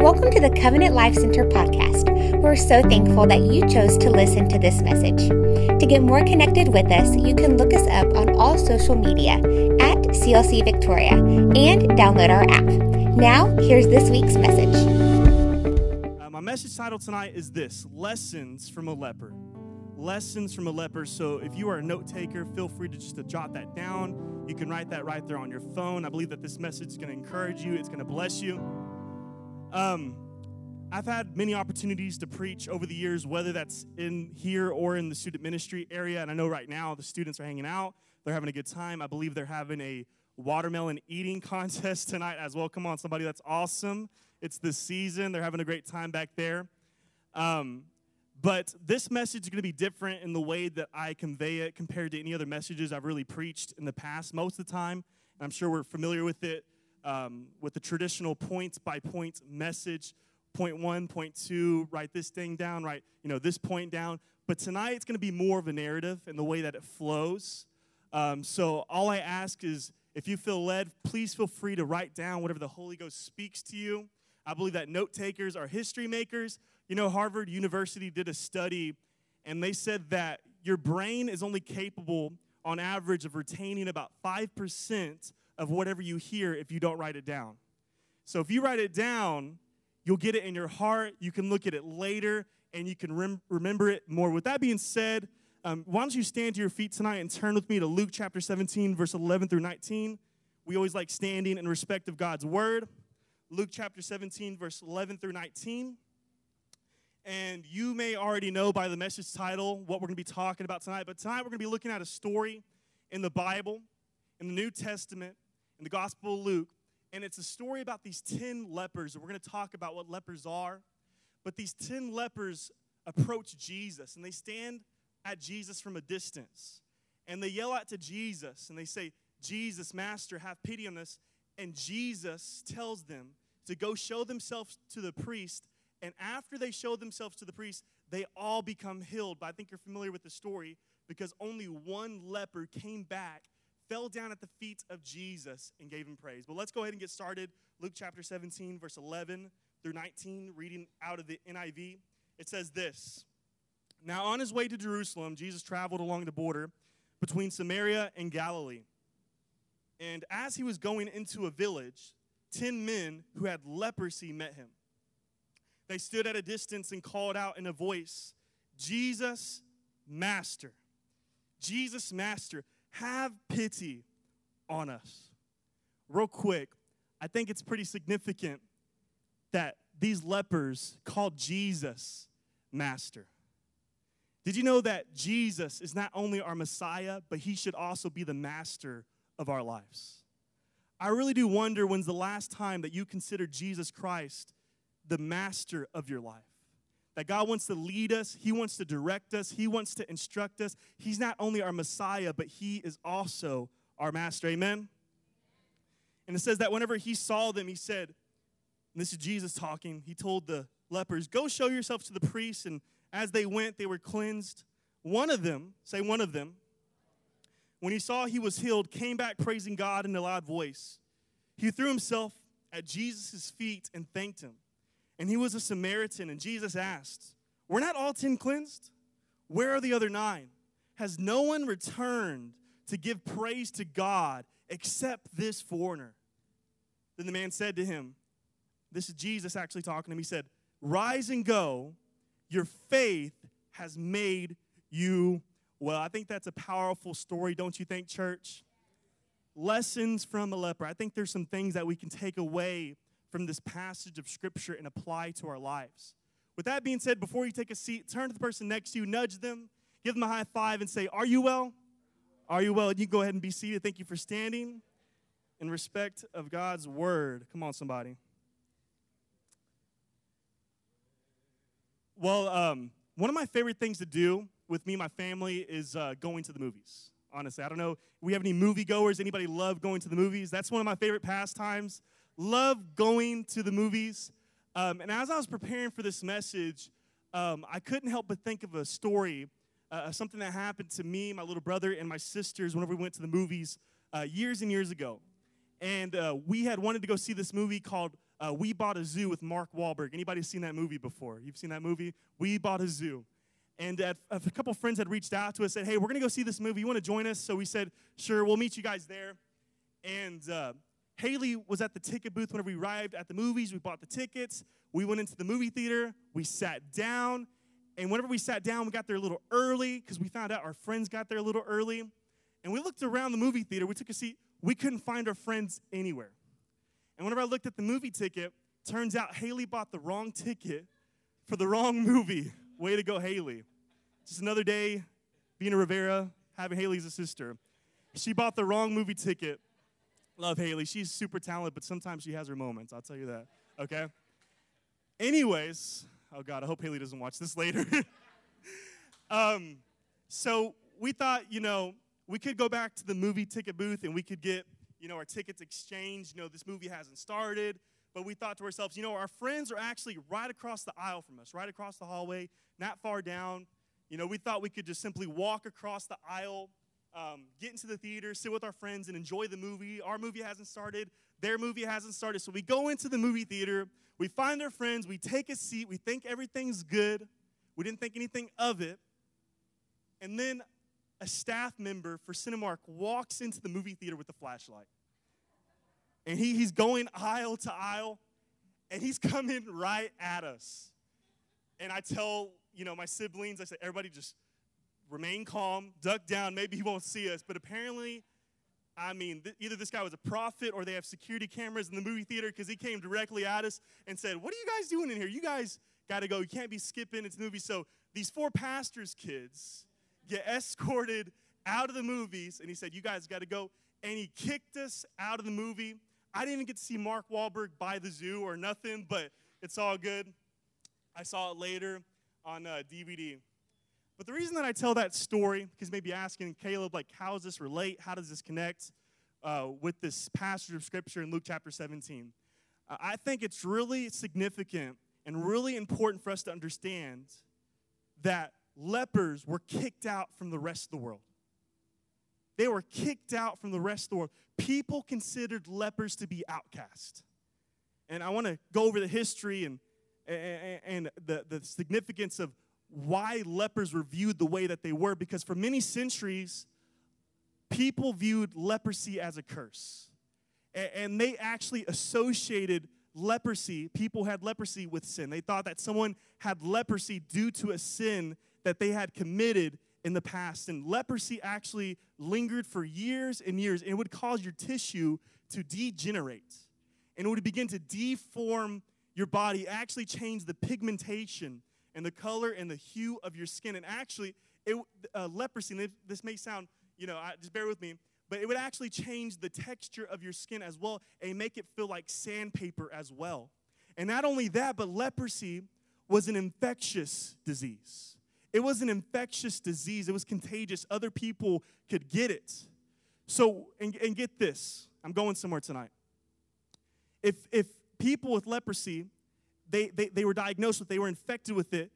Welcome to the Covenant Life Center podcast. We're so thankful that you chose to listen to this message. To get more connected with us, you can look us up on all social media at CLC Victoria and download our app. Now, here's this week's message. Uh, my message title tonight is this Lessons from a Leper. Lessons from a Leper. So if you are a note taker, feel free to just to jot that down. You can write that right there on your phone. I believe that this message is going to encourage you, it's going to bless you. Um, I've had many opportunities to preach over the years, whether that's in here or in the student ministry area. And I know right now the students are hanging out, they're having a good time. I believe they're having a watermelon eating contest tonight as well. Come on, somebody, that's awesome. It's the season, they're having a great time back there. Um, but this message is going to be different in the way that I convey it compared to any other messages I've really preached in the past. Most of the time, and I'm sure we're familiar with it, um, with the traditional point by point message point one, point two, write this thing down, write, you know, this point down. But tonight it's going to be more of a narrative in the way that it flows. Um, so all I ask is if you feel led, please feel free to write down whatever the Holy Ghost speaks to you. I believe that note takers are history makers. You know, Harvard University did a study and they said that your brain is only capable on average of retaining about 5% of whatever you hear if you don't write it down. So if you write it down, you'll get it in your heart. You can look at it later and you can rem- remember it more. With that being said, um, why don't you stand to your feet tonight and turn with me to Luke chapter 17, verse 11 through 19. We always like standing in respect of God's word. Luke chapter 17, verse 11 through 19. And you may already know by the message title what we're going to be talking about tonight, but tonight we're going to be looking at a story in the Bible, in the New Testament, in the Gospel of Luke, and it's a story about these 10 lepers. And we're going to talk about what lepers are. But these 10 lepers approach Jesus and they stand at Jesus from a distance. And they yell out to Jesus and they say, Jesus, Master, have pity on us. And Jesus tells them to go show themselves to the priest. And after they show themselves to the priest, they all become healed. But I think you're familiar with the story because only one leper came back fell down at the feet of Jesus and gave him praise. But let's go ahead and get started. Luke chapter 17, verse 11 through 19, reading out of the NIV. It says this Now, on his way to Jerusalem, Jesus traveled along the border between Samaria and Galilee. And as he was going into a village, ten men who had leprosy met him. They stood at a distance and called out in a voice, Jesus, Master. Jesus, Master have pity on us. Real quick, I think it's pretty significant that these lepers called Jesus Master. Did you know that Jesus is not only our Messiah, but he should also be the master of our lives? I really do wonder when's the last time that you considered Jesus Christ the master of your life that God wants to lead us, He wants to direct us, He wants to instruct us. He's not only our Messiah, but He is also our Master. Amen? And it says that whenever He saw them, He said, and this is Jesus talking, He told the lepers, Go show yourself to the priests. And as they went, they were cleansed. One of them, say one of them, when he saw he was healed, came back praising God in a loud voice. He threw himself at Jesus' feet and thanked him and he was a Samaritan. And Jesus asked, Were not all ten cleansed? Where are the other nine? Has no one returned to give praise to God except this foreigner? Then the man said to him, This is Jesus actually talking to him. He said, Rise and go, your faith has made you well. I think that's a powerful story, don't you think, church? Lessons from a leper. I think there's some things that we can take away from this passage of Scripture and apply to our lives. With that being said, before you take a seat, turn to the person next to you, nudge them, give them a high five, and say, Are you well? Are you well? And you can go ahead and be seated. Thank you for standing in respect of God's word. Come on, somebody. Well, um, one of my favorite things to do with me and my family is uh, going to the movies. Honestly, I don't know. We have any moviegoers? Anybody love going to the movies? That's one of my favorite pastimes love going to the movies. Um, and as I was preparing for this message, um, I couldn't help but think of a story, uh, something that happened to me, my little brother, and my sisters whenever we went to the movies uh, years and years ago. And uh, we had wanted to go see this movie called uh, We Bought a Zoo with Mark Wahlberg. Anybody seen that movie before? You've seen that movie? We Bought a Zoo. And a couple friends had reached out to us, and said, "Hey, we're gonna go see this movie. You want to join us?" So we said, "Sure, we'll meet you guys there." And uh, Haley was at the ticket booth whenever we arrived at the movies. We bought the tickets. We went into the movie theater. We sat down. And whenever we sat down, we got there a little early because we found out our friends got there a little early. And we looked around the movie theater. We took a seat. We couldn't find our friends anywhere. And whenever I looked at the movie ticket, turns out Haley bought the wrong ticket for the wrong movie. Way to go, Haley. Just another day being a Rivera, having Haley as a sister. She bought the wrong movie ticket. Love Haley. She's super talented, but sometimes she has her moments. I'll tell you that. Okay? Anyways, oh God, I hope Haley doesn't watch this later. um, so we thought, you know, we could go back to the movie ticket booth and we could get, you know, our tickets exchanged. You know, this movie hasn't started. But we thought to ourselves, you know, our friends are actually right across the aisle from us, right across the hallway, not far down. You know, we thought we could just simply walk across the aisle, um, get into the theater, sit with our friends, and enjoy the movie. Our movie hasn't started, their movie hasn't started. So we go into the movie theater, we find our friends, we take a seat, we think everything's good. We didn't think anything of it. And then a staff member for Cinemark walks into the movie theater with a flashlight. And he, he's going aisle to aisle, and he's coming right at us. And I tell you know, my siblings, I said, everybody just remain calm, duck down. Maybe he won't see us. But apparently, I mean, th- either this guy was a prophet or they have security cameras in the movie theater because he came directly at us and said, What are you guys doing in here? You guys got to go. You can't be skipping the movie. So these four pastors' kids get escorted out of the movies. And he said, You guys got to go. And he kicked us out of the movie. I didn't even get to see Mark Wahlberg by the zoo or nothing, but it's all good. I saw it later on uh, DVD. But the reason that I tell that story, because maybe asking Caleb, like, how does this relate? How does this connect uh, with this passage of scripture in Luke chapter 17? Uh, I think it's really significant and really important for us to understand that lepers were kicked out from the rest of the world. They were kicked out from the rest of the world. People considered lepers to be outcast. And I want to go over the history and and the, the significance of why lepers were viewed the way that they were because for many centuries people viewed leprosy as a curse. And they actually associated leprosy people had leprosy with sin. They thought that someone had leprosy due to a sin that they had committed in the past. And leprosy actually lingered for years and years and it would cause your tissue to degenerate and it would begin to deform your body actually change the pigmentation and the color and the hue of your skin. And actually, it, uh, leprosy, and this may sound, you know, I, just bear with me, but it would actually change the texture of your skin as well and make it feel like sandpaper as well. And not only that, but leprosy was an infectious disease. It was an infectious disease, it was contagious. Other people could get it. So, and, and get this, I'm going somewhere tonight. If, if people with leprosy, they, they, they were diagnosed with, they were infected with it,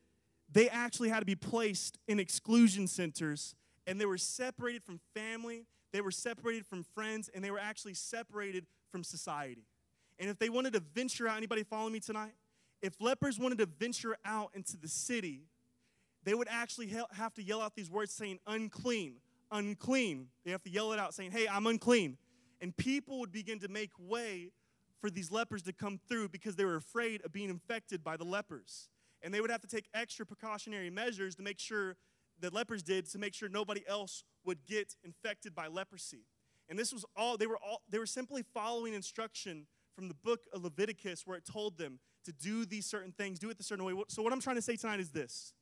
they actually had to be placed in exclusion centers and they were separated from family, they were separated from friends, and they were actually separated from society. And if they wanted to venture out, anybody follow me tonight? If lepers wanted to venture out into the city, they would actually have to yell out these words saying, unclean, unclean. They have to yell it out saying, hey, I'm unclean. And people would begin to make way for these lepers to come through because they were afraid of being infected by the lepers. And they would have to take extra precautionary measures to make sure that lepers did to make sure nobody else would get infected by leprosy. And this was all they were all they were simply following instruction from the book of Leviticus where it told them to do these certain things, do it the certain way. So what I'm trying to say tonight is this.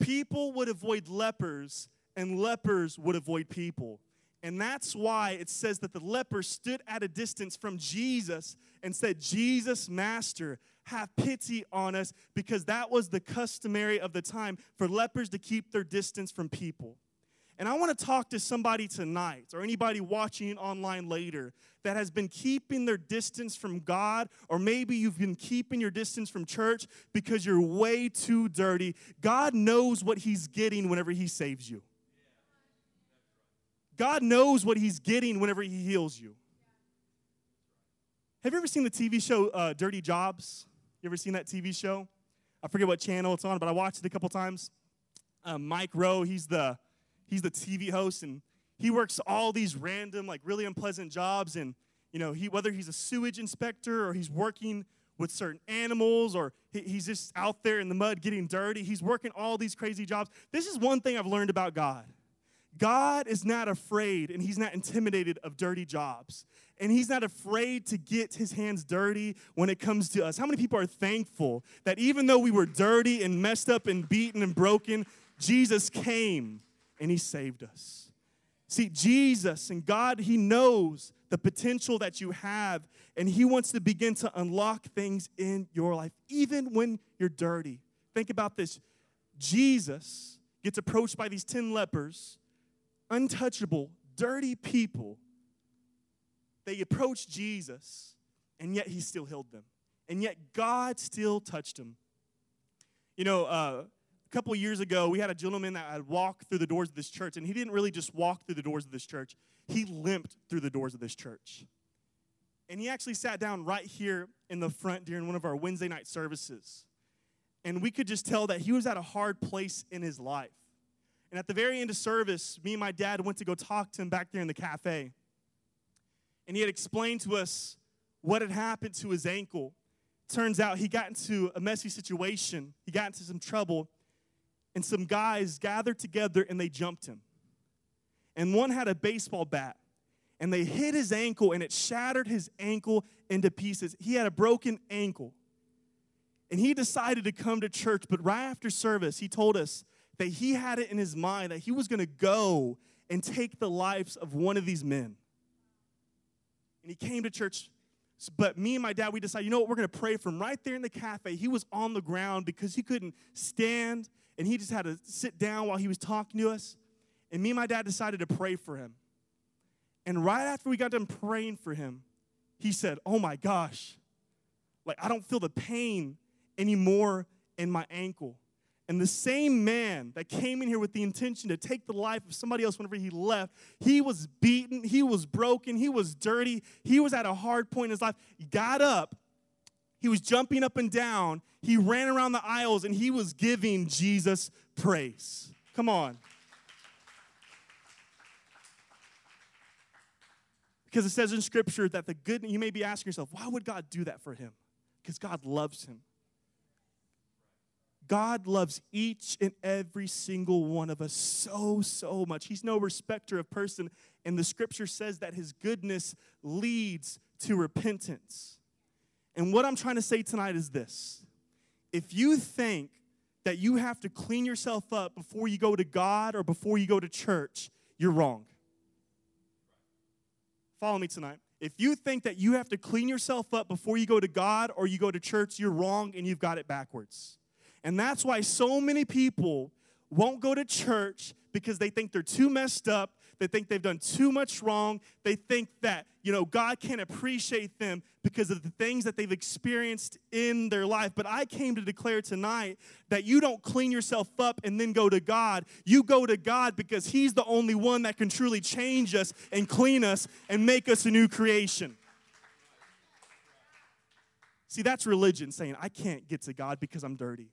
People would avoid lepers and lepers would avoid people. And that's why it says that the leper stood at a distance from Jesus and said, Jesus, Master, have pity on us, because that was the customary of the time for lepers to keep their distance from people. And I want to talk to somebody tonight or anybody watching online later that has been keeping their distance from God, or maybe you've been keeping your distance from church because you're way too dirty. God knows what He's getting whenever He saves you. God knows what He's getting whenever He heals you. Have you ever seen the TV show uh, Dirty Jobs? You ever seen that TV show? I forget what channel it's on, but I watched it a couple times. Um, Mike Rowe, he's the he's the TV host, and he works all these random, like really unpleasant jobs. And you know, he whether he's a sewage inspector or he's working with certain animals or he, he's just out there in the mud getting dirty. He's working all these crazy jobs. This is one thing I've learned about God. God is not afraid and he's not intimidated of dirty jobs. And he's not afraid to get his hands dirty when it comes to us. How many people are thankful that even though we were dirty and messed up and beaten and broken, Jesus came and he saved us? See, Jesus and God, he knows the potential that you have, and he wants to begin to unlock things in your life, even when you're dirty. Think about this Jesus gets approached by these 10 lepers, untouchable, dirty people they approached Jesus, and yet he still healed them. And yet God still touched them. You know, uh, a couple years ago, we had a gentleman that had walked through the doors of this church, and he didn't really just walk through the doors of this church, he limped through the doors of this church. And he actually sat down right here in the front during one of our Wednesday night services. And we could just tell that he was at a hard place in his life. And at the very end of service, me and my dad went to go talk to him back there in the cafe and he had explained to us what had happened to his ankle. Turns out he got into a messy situation, he got into some trouble, and some guys gathered together and they jumped him. And one had a baseball bat, and they hit his ankle, and it shattered his ankle into pieces. He had a broken ankle. And he decided to come to church, but right after service, he told us that he had it in his mind that he was going to go and take the lives of one of these men and he came to church. But me and my dad, we decided, you know what, we're going to pray for him right there in the cafe. He was on the ground because he couldn't stand, and he just had to sit down while he was talking to us. And me and my dad decided to pray for him. And right after we got done praying for him, he said, Oh my gosh, like I don't feel the pain anymore in my ankle. And the same man that came in here with the intention to take the life of somebody else whenever he left, he was beaten, he was broken, he was dirty, he was at a hard point in his life. He got up, he was jumping up and down, he ran around the aisles, and he was giving Jesus praise. Come on. Because it says in Scripture that the good, you may be asking yourself, why would God do that for him? Because God loves him. God loves each and every single one of us so, so much. He's no respecter of person. And the scripture says that his goodness leads to repentance. And what I'm trying to say tonight is this if you think that you have to clean yourself up before you go to God or before you go to church, you're wrong. Follow me tonight. If you think that you have to clean yourself up before you go to God or you go to church, you're wrong and you've got it backwards. And that's why so many people won't go to church because they think they're too messed up. They think they've done too much wrong. They think that, you know, God can't appreciate them because of the things that they've experienced in their life. But I came to declare tonight that you don't clean yourself up and then go to God. You go to God because He's the only one that can truly change us and clean us and make us a new creation. See, that's religion saying, I can't get to God because I'm dirty.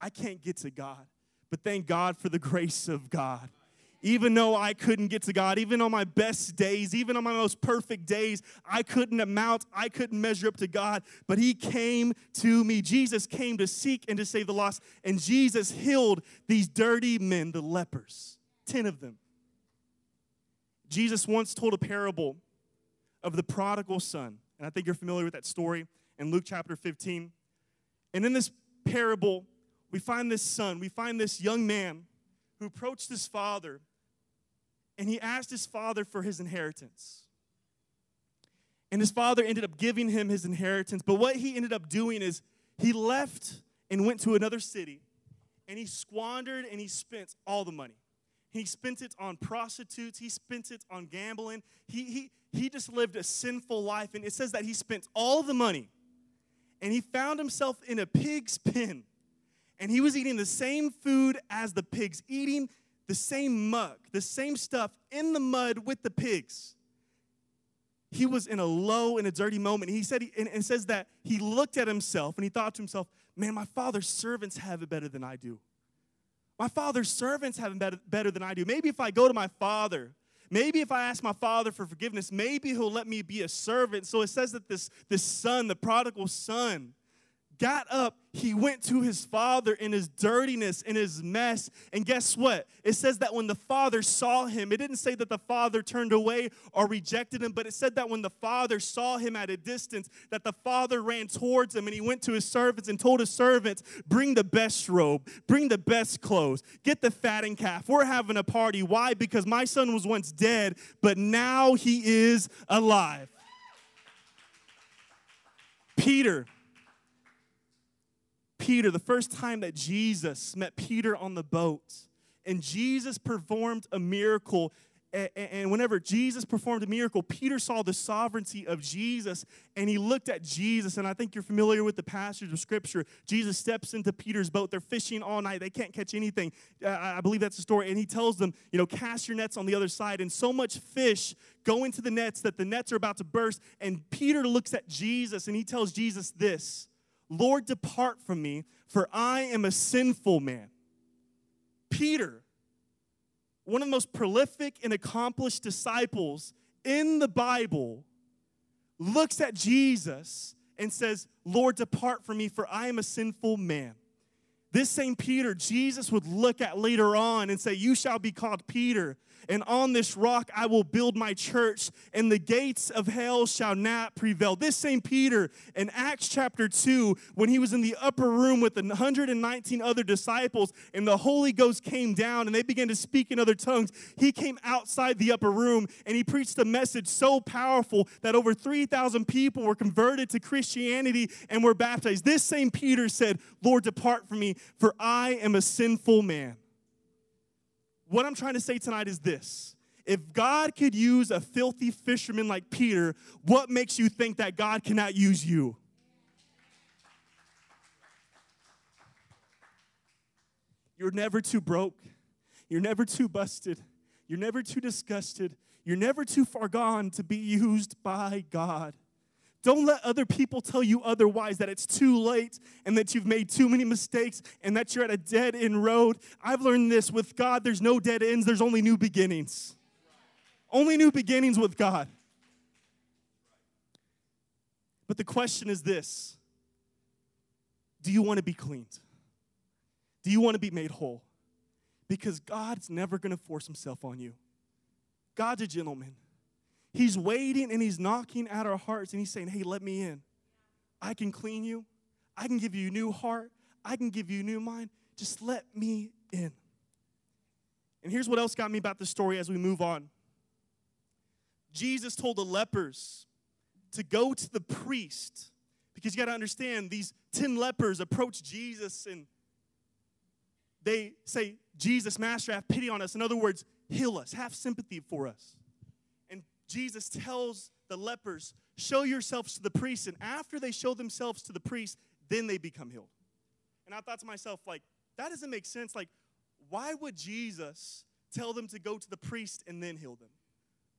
I can't get to God. But thank God for the grace of God. Even though I couldn't get to God, even on my best days, even on my most perfect days, I couldn't amount, I couldn't measure up to God, but He came to me. Jesus came to seek and to save the lost, and Jesus healed these dirty men, the lepers, 10 of them. Jesus once told a parable of the prodigal son, and I think you're familiar with that story in Luke chapter 15. And in this parable, we find this son, we find this young man who approached his father and he asked his father for his inheritance. And his father ended up giving him his inheritance. But what he ended up doing is he left and went to another city and he squandered and he spent all the money. He spent it on prostitutes, he spent it on gambling. He, he, he just lived a sinful life. And it says that he spent all the money and he found himself in a pig's pen and he was eating the same food as the pigs, eating the same muck, the same stuff in the mud with the pigs. he was in a low and a dirty moment. He said, he, and, and says that he looked at himself and he thought to himself, man, my father's servants have it better than I do. My father's servants have it better, better than I do. Maybe if I go to my father, maybe if I ask my father for forgiveness, maybe he'll let me be a servant. So it says that this, this son, the prodigal son, got up, he went to his father in his dirtiness, in his mess. And guess what? It says that when the father saw him, it didn't say that the father turned away or rejected him, but it said that when the father saw him at a distance, that the father ran towards him and he went to his servants and told his servants, Bring the best robe, bring the best clothes, get the fattened calf. We're having a party. Why? Because my son was once dead, but now he is alive. Peter, Peter, the first time that Jesus met Peter on the boat, and Jesus performed a miracle. And whenever Jesus performed a miracle, Peter saw the sovereignty of Jesus and he looked at Jesus. And I think you're familiar with the passage of scripture. Jesus steps into Peter's boat. They're fishing all night, they can't catch anything. Uh, I believe that's the story. And he tells them, you know, cast your nets on the other side. And so much fish go into the nets that the nets are about to burst. And Peter looks at Jesus and he tells Jesus this Lord, depart from me, for I am a sinful man. Peter, one of the most prolific and accomplished disciples in the Bible, looks at Jesus and says, Lord, depart from me, for I am a sinful man. This same Peter, Jesus would look at later on and say, You shall be called Peter, and on this rock I will build my church, and the gates of hell shall not prevail. This same Peter in Acts chapter 2, when he was in the upper room with 119 other disciples, and the Holy Ghost came down and they began to speak in other tongues, he came outside the upper room and he preached a message so powerful that over 3,000 people were converted to Christianity and were baptized. This same Peter said, Lord, depart from me, for I am a sinful man. What I'm trying to say tonight is this. If God could use a filthy fisherman like Peter, what makes you think that God cannot use you? You're never too broke. You're never too busted. You're never too disgusted. You're never too far gone to be used by God. Don't let other people tell you otherwise that it's too late and that you've made too many mistakes and that you're at a dead end road. I've learned this with God, there's no dead ends, there's only new beginnings. Only new beginnings with God. But the question is this Do you want to be cleaned? Do you want to be made whole? Because God's never going to force himself on you. God's a gentleman. He's waiting and he's knocking at our hearts and he's saying, Hey, let me in. I can clean you. I can give you a new heart. I can give you a new mind. Just let me in. And here's what else got me about the story as we move on. Jesus told the lepers to go to the priest because you got to understand these 10 lepers approach Jesus and they say, Jesus, Master, have pity on us. In other words, heal us, have sympathy for us. Jesus tells the lepers, Show yourselves to the priest. And after they show themselves to the priest, then they become healed. And I thought to myself, like, that doesn't make sense. Like, why would Jesus tell them to go to the priest and then heal them?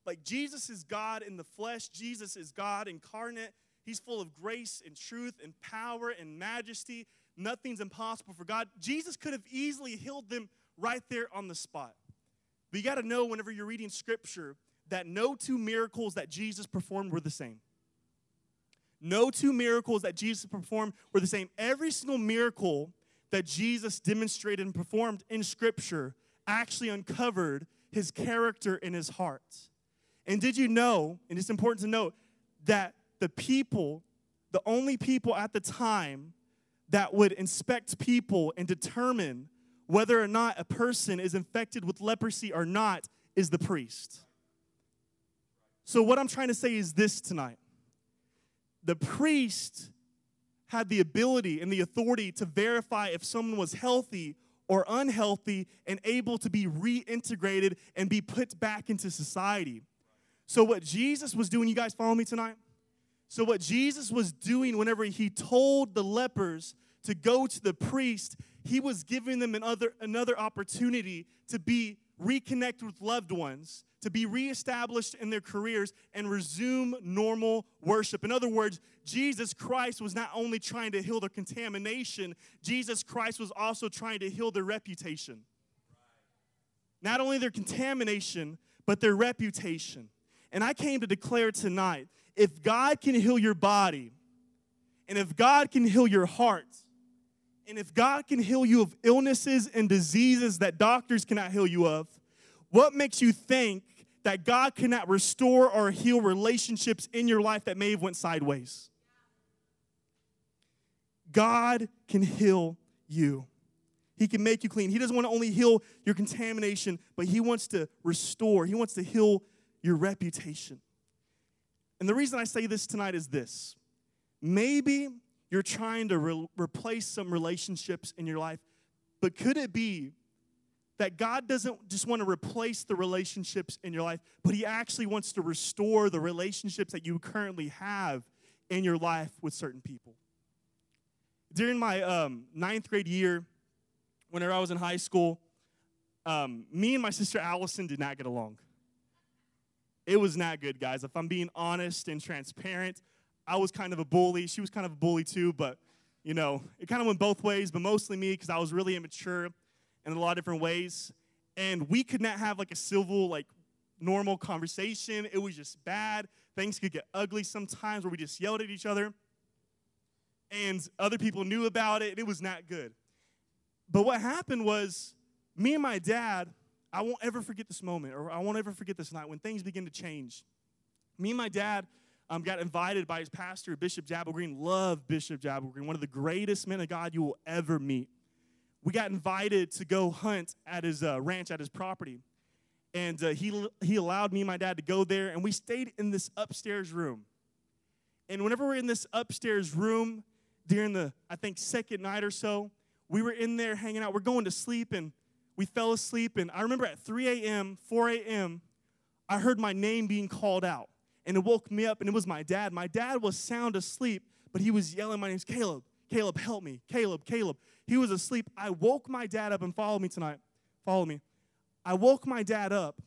Like, Jesus is God in the flesh, Jesus is God incarnate. He's full of grace and truth and power and majesty. Nothing's impossible for God. Jesus could have easily healed them right there on the spot. But you got to know whenever you're reading scripture that no two miracles that Jesus performed were the same. No two miracles that Jesus performed were the same. Every single miracle that Jesus demonstrated and performed in Scripture actually uncovered his character and his heart. And did you know, and it's important to note, that the people, the only people at the time that would inspect people and determine whether or not a person is infected with leprosy or not is the priest. So, what I'm trying to say is this tonight the priest had the ability and the authority to verify if someone was healthy or unhealthy and able to be reintegrated and be put back into society. So, what Jesus was doing, you guys follow me tonight? So, what Jesus was doing whenever he told the lepers to go to the priest, he was giving them another, another opportunity to be reconnect with loved ones, to be reestablished in their careers, and resume normal worship. In other words, Jesus Christ was not only trying to heal their contamination, Jesus Christ was also trying to heal their reputation. Not only their contamination, but their reputation. And I came to declare tonight if God can heal your body, and if God can heal your heart, and if God can heal you of illnesses and diseases that doctors cannot heal you of, what makes you think that God cannot restore or heal relationships in your life that may have went sideways? God can heal you. He can make you clean. He doesn't want to only heal your contamination, but he wants to restore. He wants to heal your reputation. And the reason I say this tonight is this. Maybe you're trying to re- replace some relationships in your life, but could it be that God doesn't just want to replace the relationships in your life, but He actually wants to restore the relationships that you currently have in your life with certain people? During my um, ninth grade year, whenever I was in high school, um, me and my sister Allison did not get along. It was not good, guys. If I'm being honest and transparent, I was kind of a bully. She was kind of a bully too, but you know, it kind of went both ways, but mostly me because I was really immature in a lot of different ways. And we could not have like a civil, like normal conversation. It was just bad. Things could get ugly sometimes where we just yelled at each other. And other people knew about it. It was not good. But what happened was, me and my dad, I won't ever forget this moment, or I won't ever forget this night when things begin to change. Me and my dad um, got invited by his pastor, Bishop Jabal Green. Love Bishop Jabal Green, one of the greatest men of God you will ever meet. We got invited to go hunt at his uh, ranch, at his property. And uh, he, he allowed me and my dad to go there, and we stayed in this upstairs room. And whenever we're in this upstairs room during the, I think, second night or so, we were in there hanging out. We're going to sleep, and we fell asleep. And I remember at 3 a.m., 4 a.m., I heard my name being called out and it woke me up, and it was my dad. My dad was sound asleep, but he was yelling, My name's Caleb. Caleb, help me. Caleb, Caleb. He was asleep. I woke my dad up and follow me tonight. Follow me. I woke my dad up,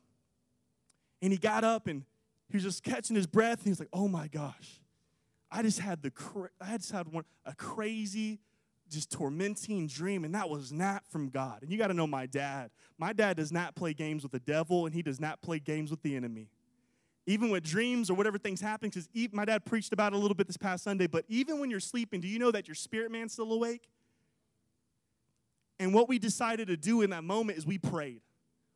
and he got up and he was just catching his breath, and he was like, Oh my gosh. I just had the cra- I just had one a crazy, just tormenting dream, and that was not from God. And you got to know my dad. My dad does not play games with the devil, and he does not play games with the enemy even with dreams or whatever things happen, because my dad preached about it a little bit this past Sunday, but even when you're sleeping, do you know that your spirit man's still awake? And what we decided to do in that moment is we prayed.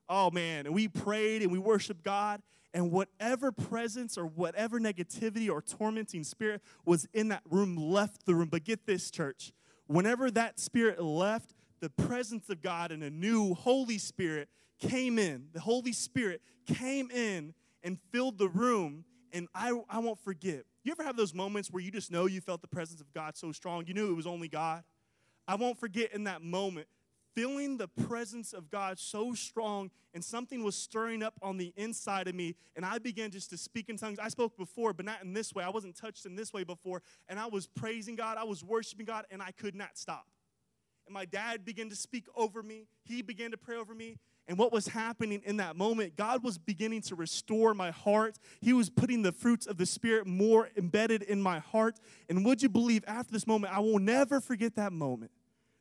Oh man, and we prayed and we worshiped God, and whatever presence or whatever negativity or tormenting spirit was in that room left the room. But get this, church, whenever that spirit left, the presence of God and a new Holy Spirit came in. The Holy Spirit came in and filled the room. And I, I won't forget. You ever have those moments where you just know you felt the presence of God so strong? You knew it was only God? I won't forget in that moment feeling the presence of God so strong, and something was stirring up on the inside of me, and I began just to speak in tongues. I spoke before, but not in this way. I wasn't touched in this way before, and I was praising God, I was worshiping God, and I could not stop. And my dad began to speak over me, he began to pray over me, and what was happening in that moment, God was beginning to restore my heart. He was putting the fruits of the Spirit more embedded in my heart. And would you believe, after this moment, I will never forget that moment.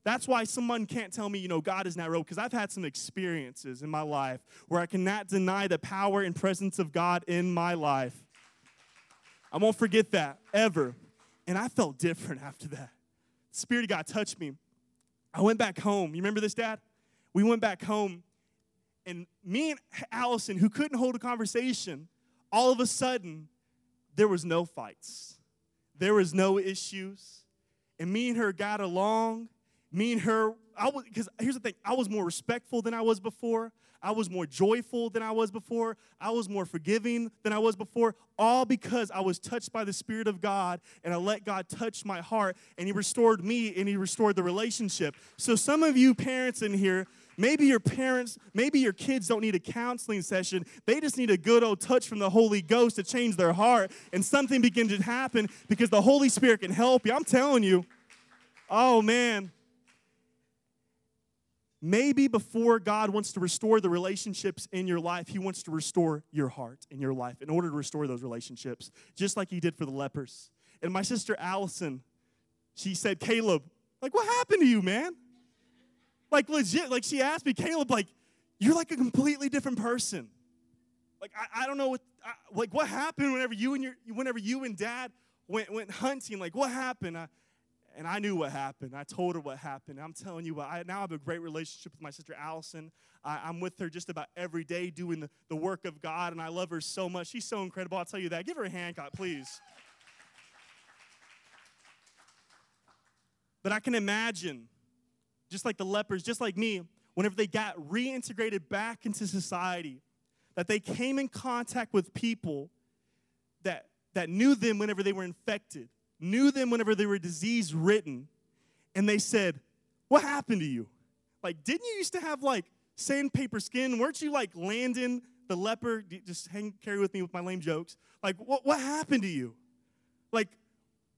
That's why someone can't tell me, you know, God is not real, because I've had some experiences in my life where I cannot deny the power and presence of God in my life. I won't forget that ever. And I felt different after that. The Spirit of God touched me. I went back home. You remember this, Dad? We went back home and me and Allison, who couldn't hold a conversation, all of a sudden, there was no fights. There was no issues. And me and her got along. Me and her, I was, because here's the thing, I was more respectful than I was before. I was more joyful than I was before. I was more forgiving than I was before, all because I was touched by the Spirit of God and I let God touch my heart and He restored me and He restored the relationship. So, some of you parents in here, Maybe your parents, maybe your kids don't need a counseling session. They just need a good old touch from the Holy Ghost to change their heart, and something begins to happen because the Holy Spirit can help you. I'm telling you. Oh, man. maybe before God wants to restore the relationships in your life, He wants to restore your heart in your life in order to restore those relationships, just like He did for the lepers. And my sister Allison, she said, Caleb, like, what happened to you, man? Like, legit, like, she asked me, Caleb, like, you're like a completely different person. Like, I, I don't know what, I, like, what happened whenever you and your, whenever you and dad went, went hunting? Like, what happened? I, and I knew what happened. I told her what happened. I'm telling you I now have a great relationship with my sister Allison. I, am with her just about every day doing the, the work of God, and I love her so much. She's so incredible. I'll tell you that. Give her a hand clap, please. But I can imagine, just like the lepers, just like me, whenever they got reintegrated back into society, that they came in contact with people that, that knew them whenever they were infected, knew them whenever they were disease ridden, and they said, What happened to you? Like, didn't you used to have like sandpaper skin? Weren't you like Landon the leper? Just hang, carry with me with my lame jokes. Like, what, what happened to you? Like,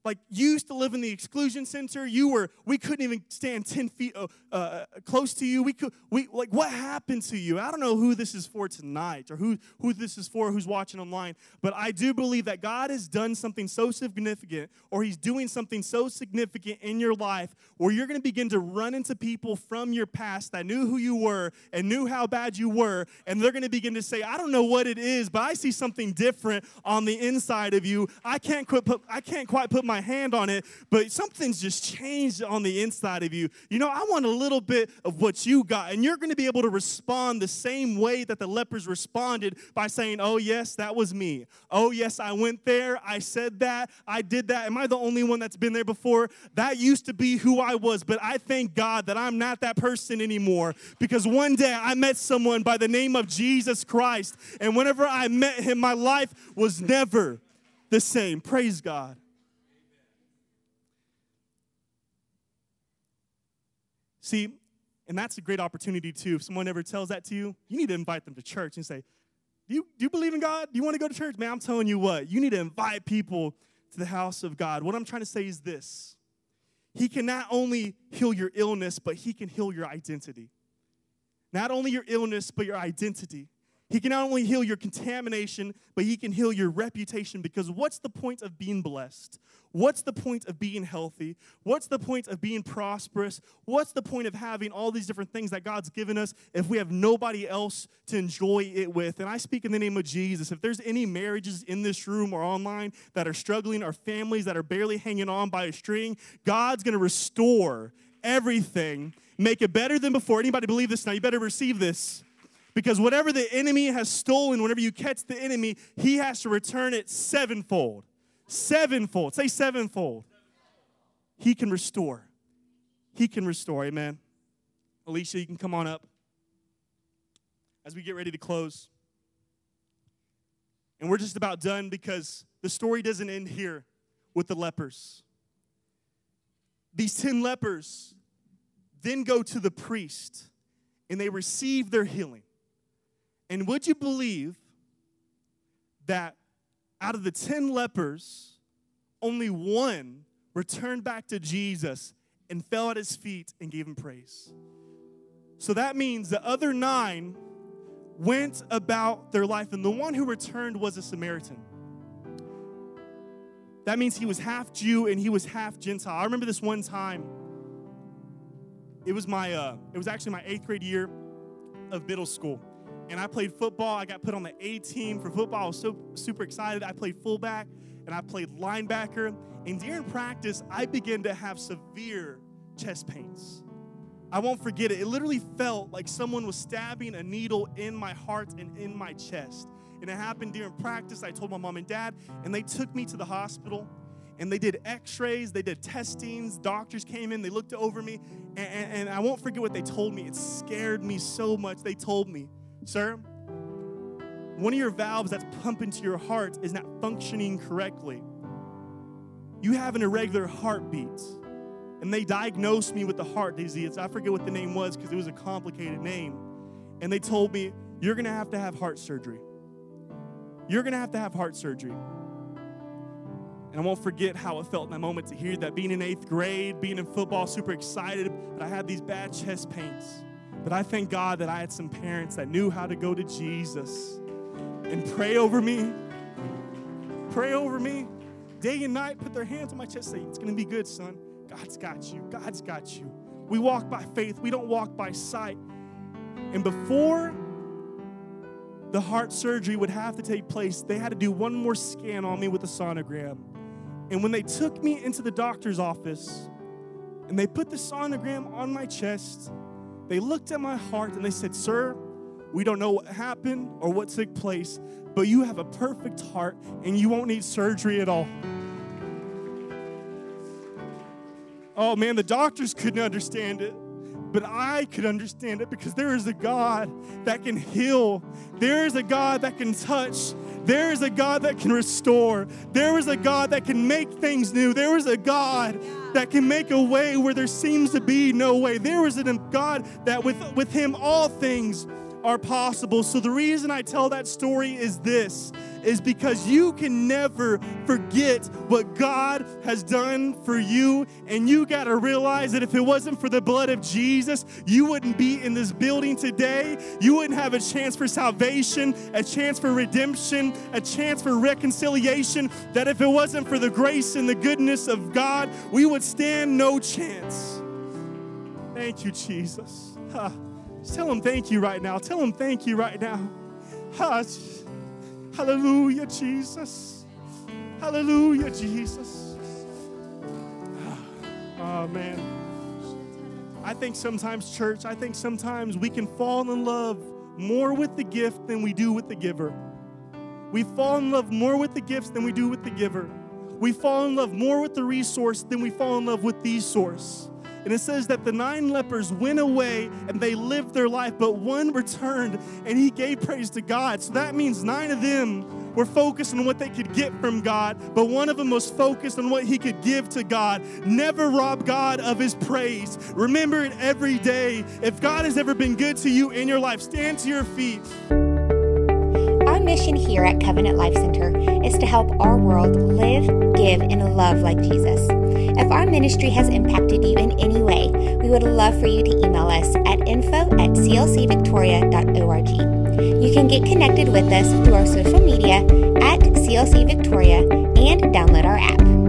like you used to live in the exclusion center. You were we couldn't even stand 10 feet uh, uh, close to you. We could we like what happened to you? I don't know who this is for tonight or who who this is for who's watching online but i do believe that god has done something so significant or he's doing something so significant in your life where you're going to begin to run into people from your past that knew who you were and knew how bad you were and they're going to begin to say i don't know what it is but i see something different on the inside of you. I can't quit put, i can't quite put my my hand on it, but something's just changed on the inside of you. You know, I want a little bit of what you got, and you're going to be able to respond the same way that the lepers responded by saying, Oh, yes, that was me. Oh, yes, I went there. I said that. I did that. Am I the only one that's been there before? That used to be who I was, but I thank God that I'm not that person anymore because one day I met someone by the name of Jesus Christ, and whenever I met him, my life was never the same. Praise God. See, and that's a great opportunity too. If someone ever tells that to you, you need to invite them to church and say, Do you, do you believe in God? Do you want to go to church? Man, I'm telling you what, you need to invite people to the house of God. What I'm trying to say is this He can not only heal your illness, but He can heal your identity. Not only your illness, but your identity. He can not only heal your contamination, but He can heal your reputation because what's the point of being blessed? What's the point of being healthy? What's the point of being prosperous? What's the point of having all these different things that God's given us if we have nobody else to enjoy it with? And I speak in the name of Jesus. If there's any marriages in this room or online that are struggling, or families that are barely hanging on by a string, God's going to restore everything, make it better than before. Anybody believe this now? You better receive this. Because whatever the enemy has stolen, whenever you catch the enemy, he has to return it sevenfold. Sevenfold. Say sevenfold. He can restore. He can restore. Amen. Alicia, you can come on up as we get ready to close. And we're just about done because the story doesn't end here with the lepers. These 10 lepers then go to the priest and they receive their healing. And would you believe that out of the 10 lepers, only one returned back to Jesus and fell at his feet and gave him praise? So that means the other nine went about their life, and the one who returned was a Samaritan. That means he was half Jew and he was half Gentile. I remember this one time. It was my, uh, it was actually my eighth grade year of middle school and I played football. I got put on the A team for football. I was so super excited. I played fullback and I played linebacker. And during practice, I began to have severe chest pains. I won't forget it. It literally felt like someone was stabbing a needle in my heart and in my chest. And it happened during practice. I told my mom and dad, and they took me to the hospital and they did x-rays they did testings doctors came in they looked over me and, and, and, i won't forget what they told me it scared me so much they told me Sir, one of your valves that's pumping to your heart is not functioning correctly. You have an irregular heartbeat. And they diagnosed me with the heart disease. I forget what the name was because it was a complicated name. And they told me, You're going to have to have heart surgery. You're going to have to have heart surgery. And I won't forget how it felt in that moment to hear that being in eighth grade, being in football, super excited, but I had these bad chest pains But I thank God that I had some parents that knew how to go to Jesus and pray over me. Pray over me day and night, put their hands on my chest, say, It's going to be good, son. God's got you. God's got you. We walk by faith, we don't walk by sight. And before the heart surgery would have to take place, they had to do one more scan on me with a sonogram. And when they took me into the doctor's office and they put the sonogram on my chest, they looked at my heart and they said, Sir, we don't know what happened or what took place, but you have a perfect heart and you won't need surgery at all. Oh man, the doctors couldn't understand it but I could understand it because there is a God that can heal. There is a God that can touch. There is a God that can restore. There is a God that can make things new. There is a God that can make a way where there seems to be no way. There is a God that with, with Him all things are possible. So the reason I tell that story is this is because you can never forget what God has done for you and you got to realize that if it wasn't for the blood of Jesus, you wouldn't be in this building today. You wouldn't have a chance for salvation, a chance for redemption, a chance for reconciliation. That if it wasn't for the grace and the goodness of God, we would stand no chance. Thank you, Jesus. Just tell him thank you right now. Tell him thank you right now. Hush. Hallelujah, Jesus. Hallelujah, Jesus. Ah, oh, man. I think sometimes, church, I think sometimes we can fall in love more with the gift than we do with the giver. We fall in love more with the gifts than we do with the giver. We fall in love more with the resource than we fall in love with the source. And it says that the nine lepers went away and they lived their life, but one returned and he gave praise to God. So that means nine of them were focused on what they could get from God, but one of them was focused on what he could give to God. Never rob God of his praise. Remember it every day. If God has ever been good to you in your life, stand to your feet. Our mission here at Covenant Life Center is to help our world live, give, and love like Jesus. If our ministry has impacted you in any way, we would love for you to email us at info at clcvictoria.org. You can get connected with us through our social media at CLC Victoria and download our app.